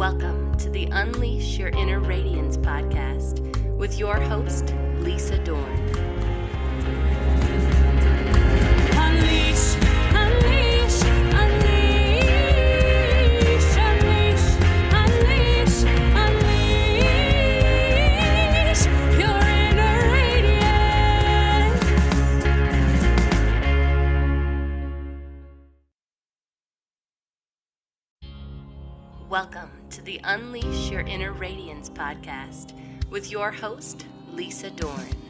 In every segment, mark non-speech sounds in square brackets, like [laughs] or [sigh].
Welcome to the Unleash Your Inner Radiance podcast with your host, Lisa Dorn. Unleash, Unleash Your Inner Radiance podcast with your host, Lisa Dorn.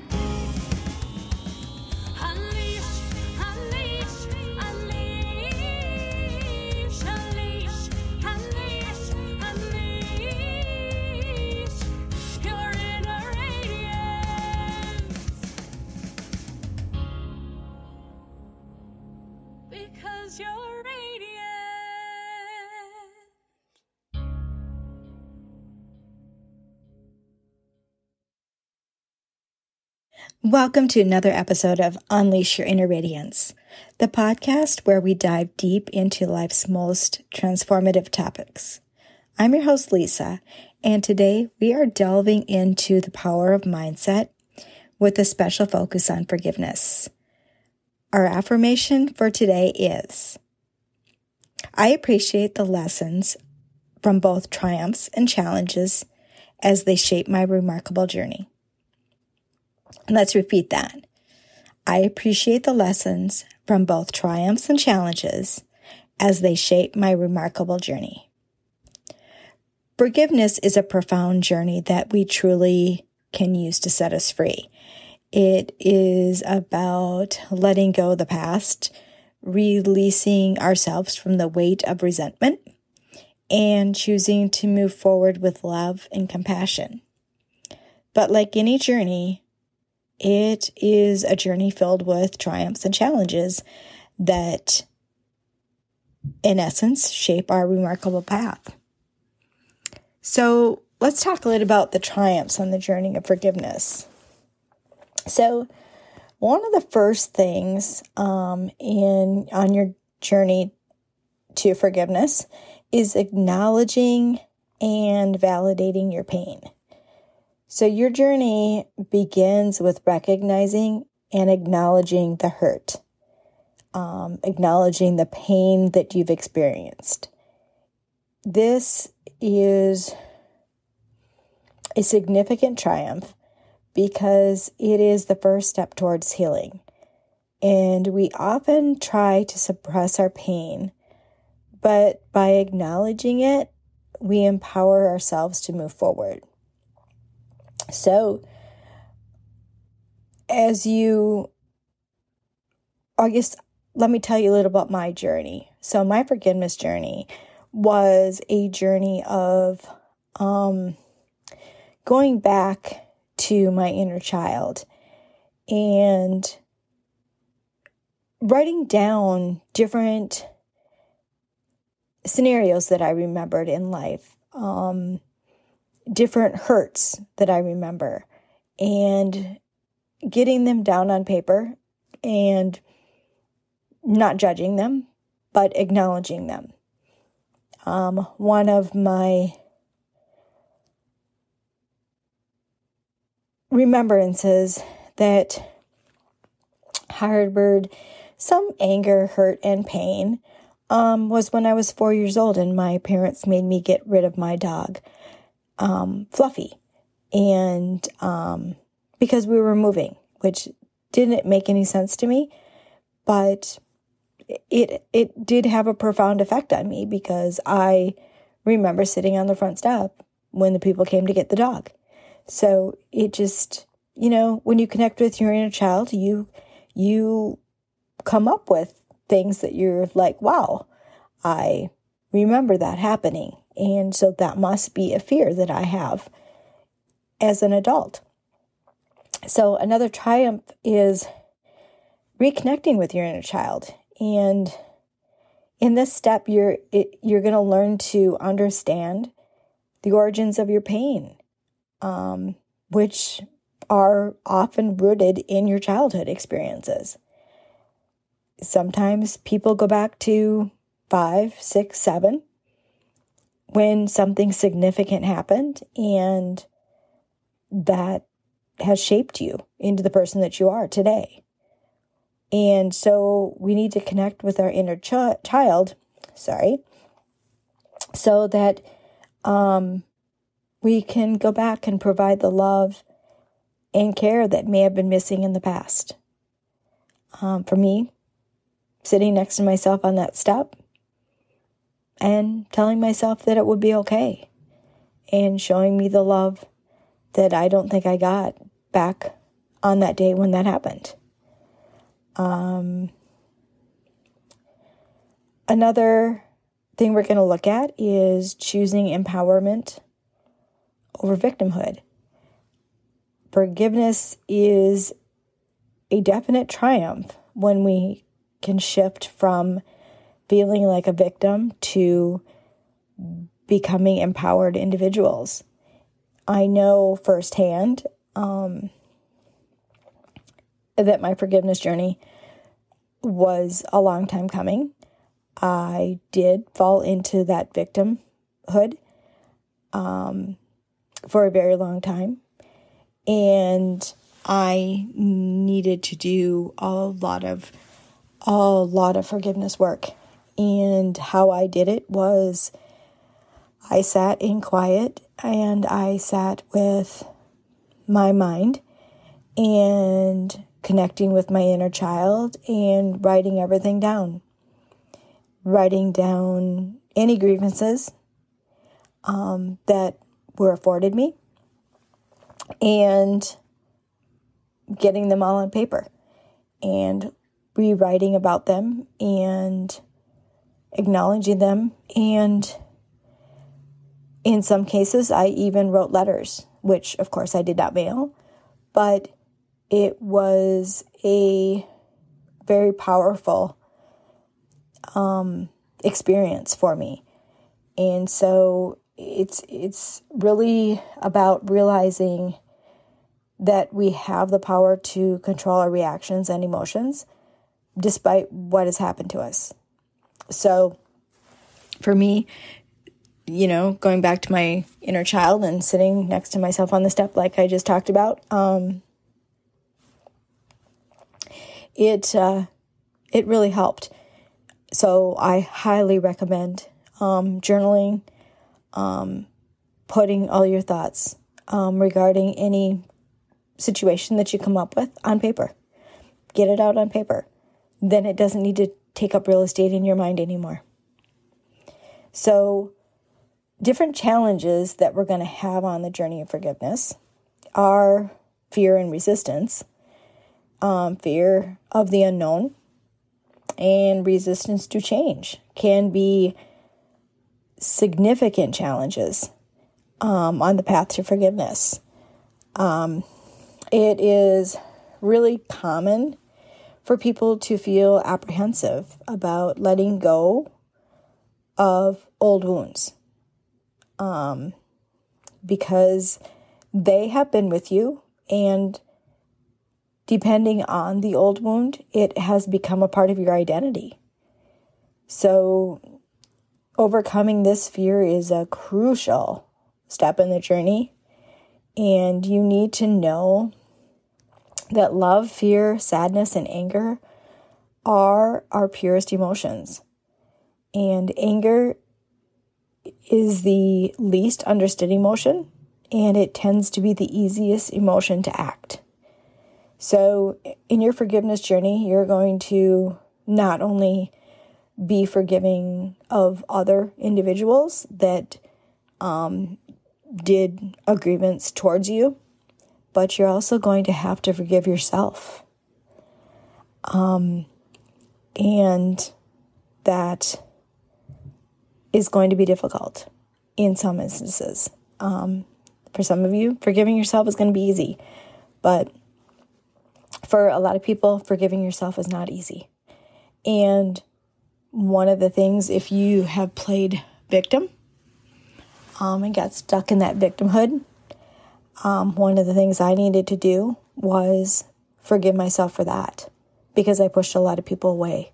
Welcome to another episode of Unleash Your Inner Radiance, the podcast where we dive deep into life's most transformative topics. I'm your host, Lisa, and today we are delving into the power of mindset with a special focus on forgiveness. Our affirmation for today is I appreciate the lessons from both triumphs and challenges as they shape my remarkable journey. Let's repeat that. I appreciate the lessons from both triumphs and challenges as they shape my remarkable journey. Forgiveness is a profound journey that we truly can use to set us free. It is about letting go of the past, releasing ourselves from the weight of resentment, and choosing to move forward with love and compassion. But like any journey, it is a journey filled with triumphs and challenges that, in essence, shape our remarkable path. So, let's talk a little about the triumphs on the journey of forgiveness. So, one of the first things um, in on your journey to forgiveness is acknowledging and validating your pain. So your journey begins with recognizing and acknowledging the hurt, um, acknowledging the pain that you've experienced. This is a significant triumph because it is the first step towards healing. And we often try to suppress our pain, but by acknowledging it, we empower ourselves to move forward. So, as you, I guess, let me tell you a little about my journey. So, my forgiveness journey was a journey of um, going back to my inner child and writing down different scenarios that I remembered in life. Um, different hurts that I remember and getting them down on paper and not judging them, but acknowledging them. Um, one of my remembrances that harbored some anger, hurt, and pain um, was when I was four years old and my parents made me get rid of my dog um, Fluffy. And um, because we were moving, which didn't make any sense to me, but it it did have a profound effect on me because I remember sitting on the front step when the people came to get the dog. So it just, you know, when you connect with your inner child, you you come up with things that you're like, wow, I remember that happening. And so that must be a fear that I have as an adult. So another triumph is reconnecting with your inner child. And in this step, you're you're going to learn to understand the origins of your pain, um, which are often rooted in your childhood experiences. Sometimes people go back to five, six, seven, when something significant happened and that has shaped you into the person that you are today. And so we need to connect with our inner ch- child, sorry, so that um, we can go back and provide the love and care that may have been missing in the past. Um, for me, sitting next to myself on that step and telling myself that it would be okay and showing me the love that I don't think I got back on that day when that happened. Um, another thing we're going to look at is choosing empowerment over victimhood. Forgiveness is a definite triumph when we can shift from feeling like a victim to becoming empowered individuals. I know firsthand um, that my forgiveness journey was a long time coming. I did fall into that victimhood um, for a very long time. And I needed to do a lot of a lot of forgiveness work. And how I did it was I sat in quiet and I sat with my mind and connecting with my inner child and writing everything down. Writing down any grievances um, that were afforded me and getting them all on paper and rewriting about them and acknowledging them. And in some cases, I even wrote letters, which of course I did not mail, but it was a very powerful um, experience for me. And so it's it's really about realizing that we have the power to control our reactions and emotions despite what has happened to us. So for me, you know, going back to my inner child and sitting next to myself on the step like I just talked about, um, it uh, it really helped. So I highly recommend um, journaling, um, putting all your thoughts um, regarding any situation that you come up with on paper. Get it out on paper. Then it doesn't need to take up real estate in your mind anymore. So, different challenges that we're going to have on the journey of forgiveness are fear and resistance, um, fear of the unknown, and resistance to change can be significant challenges um, on the path to forgiveness. Um, it is really common for people to feel apprehensive about letting go of old wounds um, because they have been with you and depending on the old wound, it has become a part of your identity. So, overcoming this fear is a crucial step in the journey. And you need to know that love, fear, sadness, and anger are our purest emotions. And anger is the least understood emotion, and it tends to be the easiest emotion to act. So, in your forgiveness journey, you're going to not only be forgiving of other individuals that um, did a grievance towards you, but you're also going to have to forgive yourself. Um, and that is going to be difficult in some instances. Um, for some of you, forgiving yourself is going to be easy, but for a lot of people, forgiving yourself is not easy. And one of the things, if you have played victim um, and got stuck in that victimhood, um, one of the things I needed to do was forgive myself for that because I pushed a lot of people away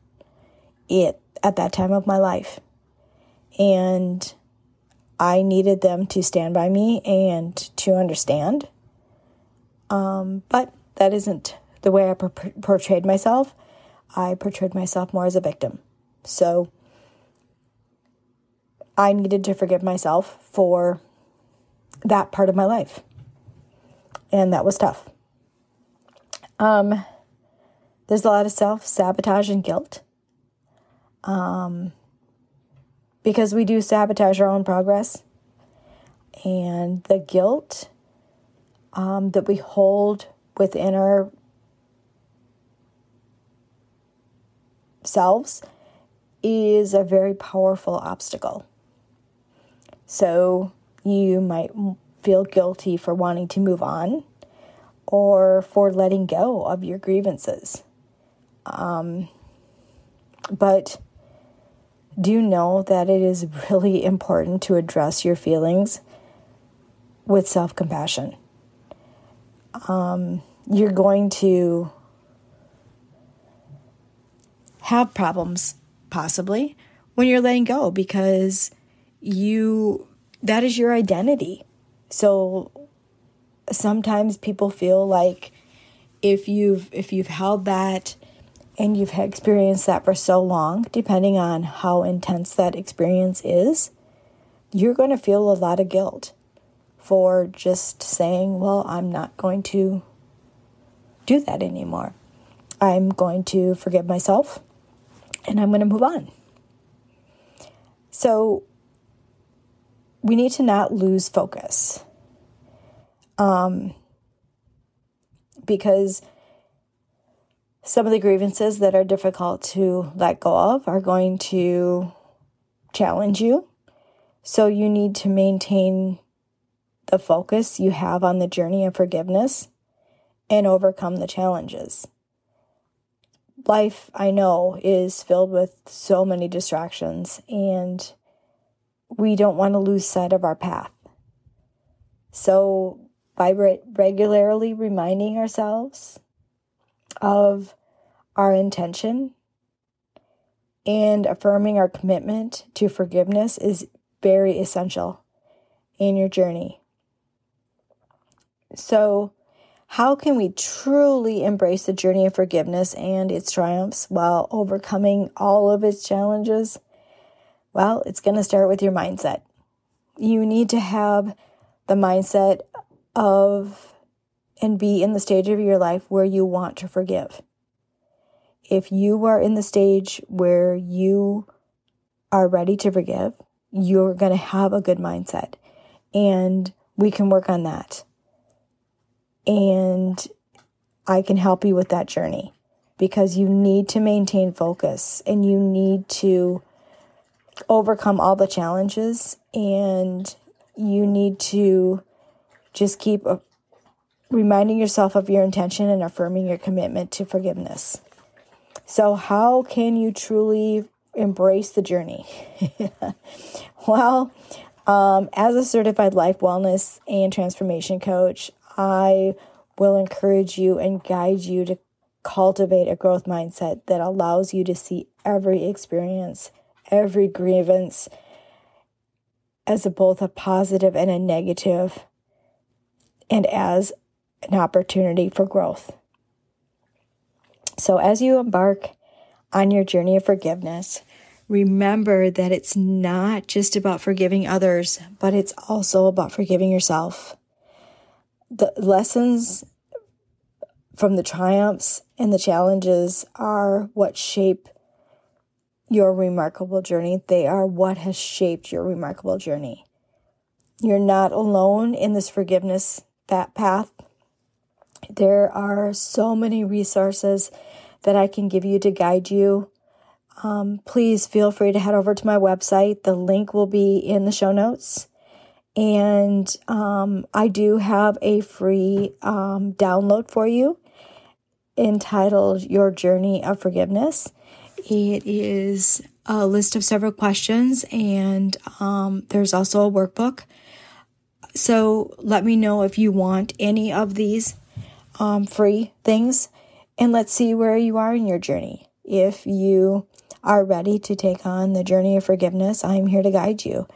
it at that time of my life. And I needed them to stand by me and to understand. Um, but that isn't the way I per- portrayed myself. I portrayed myself more as a victim. So I needed to forgive myself for that part of my life. And that was tough. Um, there's a lot of self sabotage and guilt. Um, because we do sabotage our own progress. And the guilt um, that we hold within our selves is a very powerful obstacle. So you might feel guilty for wanting to move on or for letting go of your grievances. Um, but do know that it is really [laughs] important to address your feelings with self compassion. Um, you're going to have problems, possibly, when you're letting go because you that is your identity. So sometimes people feel like if you've if you've held that and you've experienced that for so long, depending on how intense that experience is, you're going to feel a lot of guilt for just saying, Well, I'm not going to do that anymore. I'm going to forgive myself and I'm going to move on. So, we need to not lose focus. Um, because some of the grievances that are difficult to let go of are going to challenge you. So you need to maintain the focus you have on the journey of forgiveness and overcome the challenges. Life, I know, is filled with so many distractions, and we don't want to lose sight of our path. So, by re- regularly reminding ourselves of our intention and affirming our commitment to forgiveness is very essential in your journey. So, how can we truly embrace the journey of forgiveness and its triumphs while overcoming all of its challenges? Well, it's going to start with your mindset. You need to have the mindset of and be in the stage of your life where you want to forgive. If you are in the stage where you are ready to forgive, you're going to have a good mindset. And we can work on that. And I can help you with that journey because you need to maintain focus and you need to overcome all the challenges and you need to just keep uh, reminding yourself of your intention and affirming your commitment to forgiveness. So, how can you truly embrace the journey? [laughs] well, um, as a certified life wellness and transformation coach, I will encourage you and guide you to cultivate a growth mindset that allows you to see every experience, every grievance as a, both a positive and a negative, and as an opportunity for growth. So, as you embark on your journey of forgiveness, remember that it's not just about forgiving others, but it's also about forgiving yourself the lessons from the triumphs and the challenges are what shape your remarkable journey. They are what has shaped your remarkable journey. You're not alone in this forgiveness that path. There are so many resources that I can give you to guide you. Um, please feel free to head over to my website. The link will be in the show notes. And um, I do have a free um, download for you entitled Your Journey of Forgiveness. It is a list of several questions, and um, there's also a workbook. So let me know if you want any of these um, free things, and let's see where you are in your journey. If you are ready to take on the journey of forgiveness, I'm here to guide you.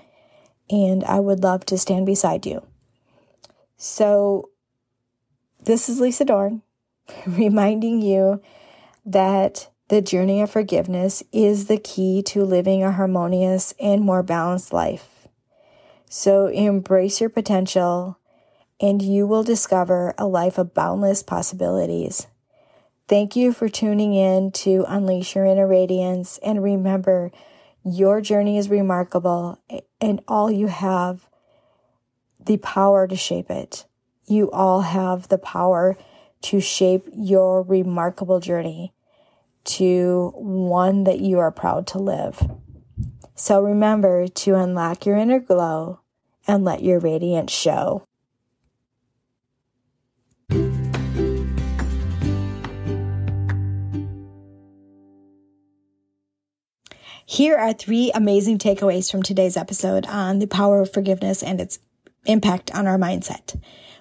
and I would love to stand beside you. So, this is Lisa Dorn [laughs] reminding you that the journey of forgiveness is the key to living a harmonious and more balanced life. So, embrace your potential, and you will discover a life of boundless possibilities. Thank you for tuning in to Unleash Your Inner Radiance. And remember, your journey is remarkable, and all you have the power to shape it. You all have the power to shape your remarkable journey to one that you are proud to live. So remember to unlock your inner glow and let your radiance show. Here are three amazing takeaways from today's episode on the power of forgiveness and its impact on our mindset.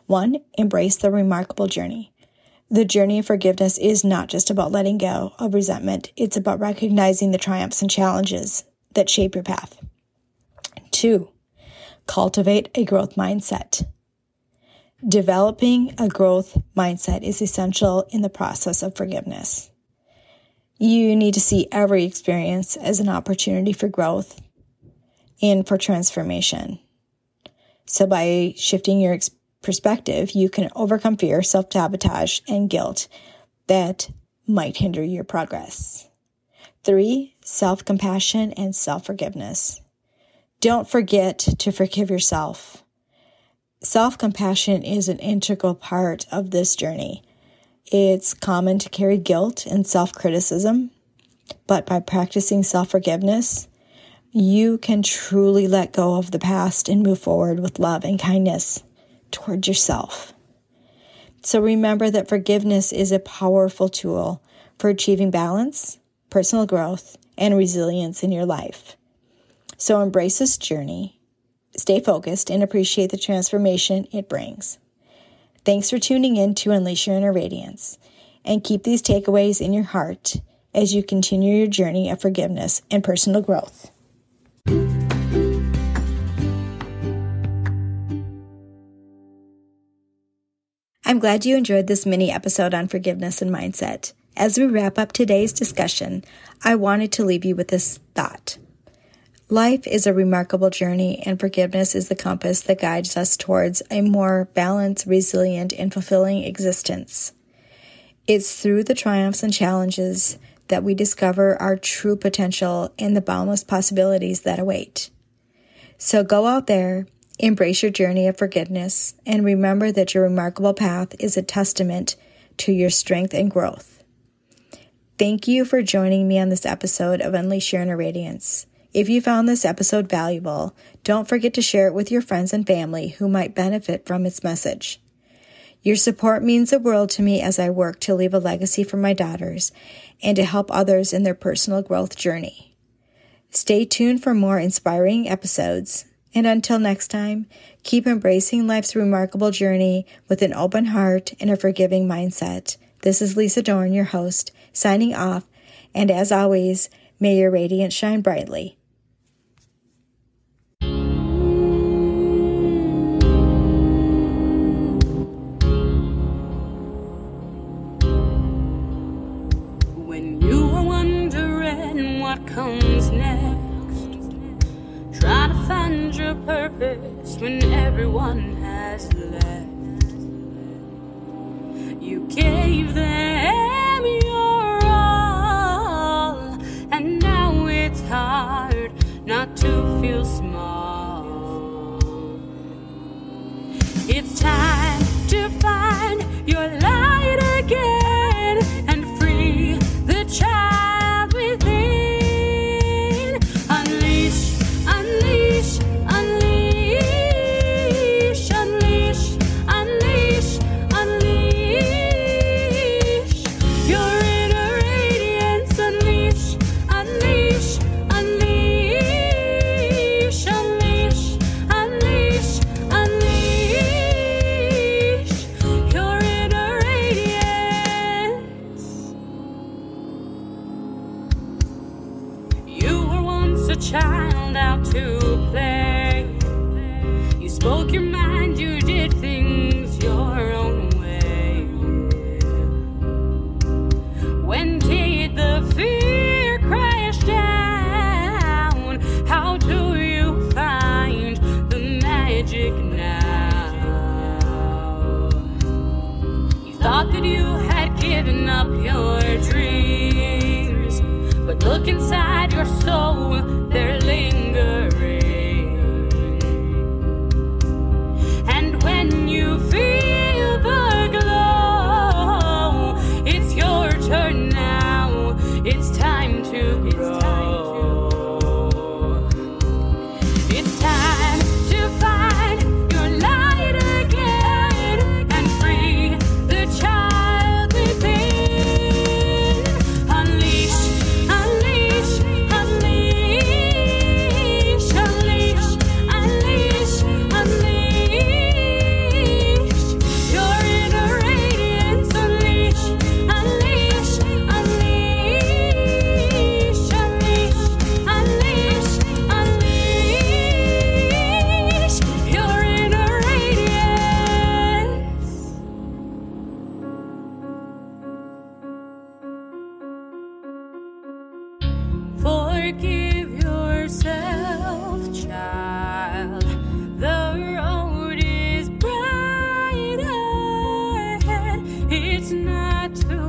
One, embrace the remarkable journey. The journey of forgiveness is not just about letting go of resentment, it's about recognizing the triumphs and challenges that shape your path. Two, cultivate a growth mindset. Developing a growth mindset is essential in the process of forgiveness. You need to see every experience as an opportunity for growth and for transformation. So, by shifting your ex- perspective, you can overcome fear, self sabotage, and guilt that might hinder your progress. Three, self compassion and self forgiveness. Don't forget to forgive yourself. Self compassion is an integral part of this journey. It's common to carry guilt and self criticism, but by practicing self forgiveness, you can truly let go of the past and move forward with love and kindness towards yourself. So remember that forgiveness is a powerful tool for achieving balance, personal growth, and resilience in your life. So embrace this journey, stay focused, and appreciate the transformation it brings. Thanks for tuning in to Unleash Your Inner Radiance, and keep these takeaways in your heart as you continue your journey of forgiveness and personal growth. I'm glad you enjoyed this mini episode on forgiveness and mindset. As we wrap up today's discussion, I wanted to leave you with this thought. Life is a remarkable journey, and forgiveness is the compass that guides us towards a more balanced, resilient, and fulfilling existence. It's through the triumphs and challenges that we discover our true potential and the boundless possibilities that await. So go out there, embrace your journey of forgiveness, and remember that your remarkable path is a testament to your strength and growth. Thank you for joining me on this episode of Unleash Your Inner Radiance. If you found this episode valuable, don't forget to share it with your friends and family who might benefit from its message. Your support means the world to me as I work to leave a legacy for my daughters and to help others in their personal growth journey. Stay tuned for more inspiring episodes, and until next time, keep embracing life's remarkable journey with an open heart and a forgiving mindset. This is Lisa Dorn, your host, signing off, and as always, may your radiance shine brightly. Purpose when everyone has left. You gave them not too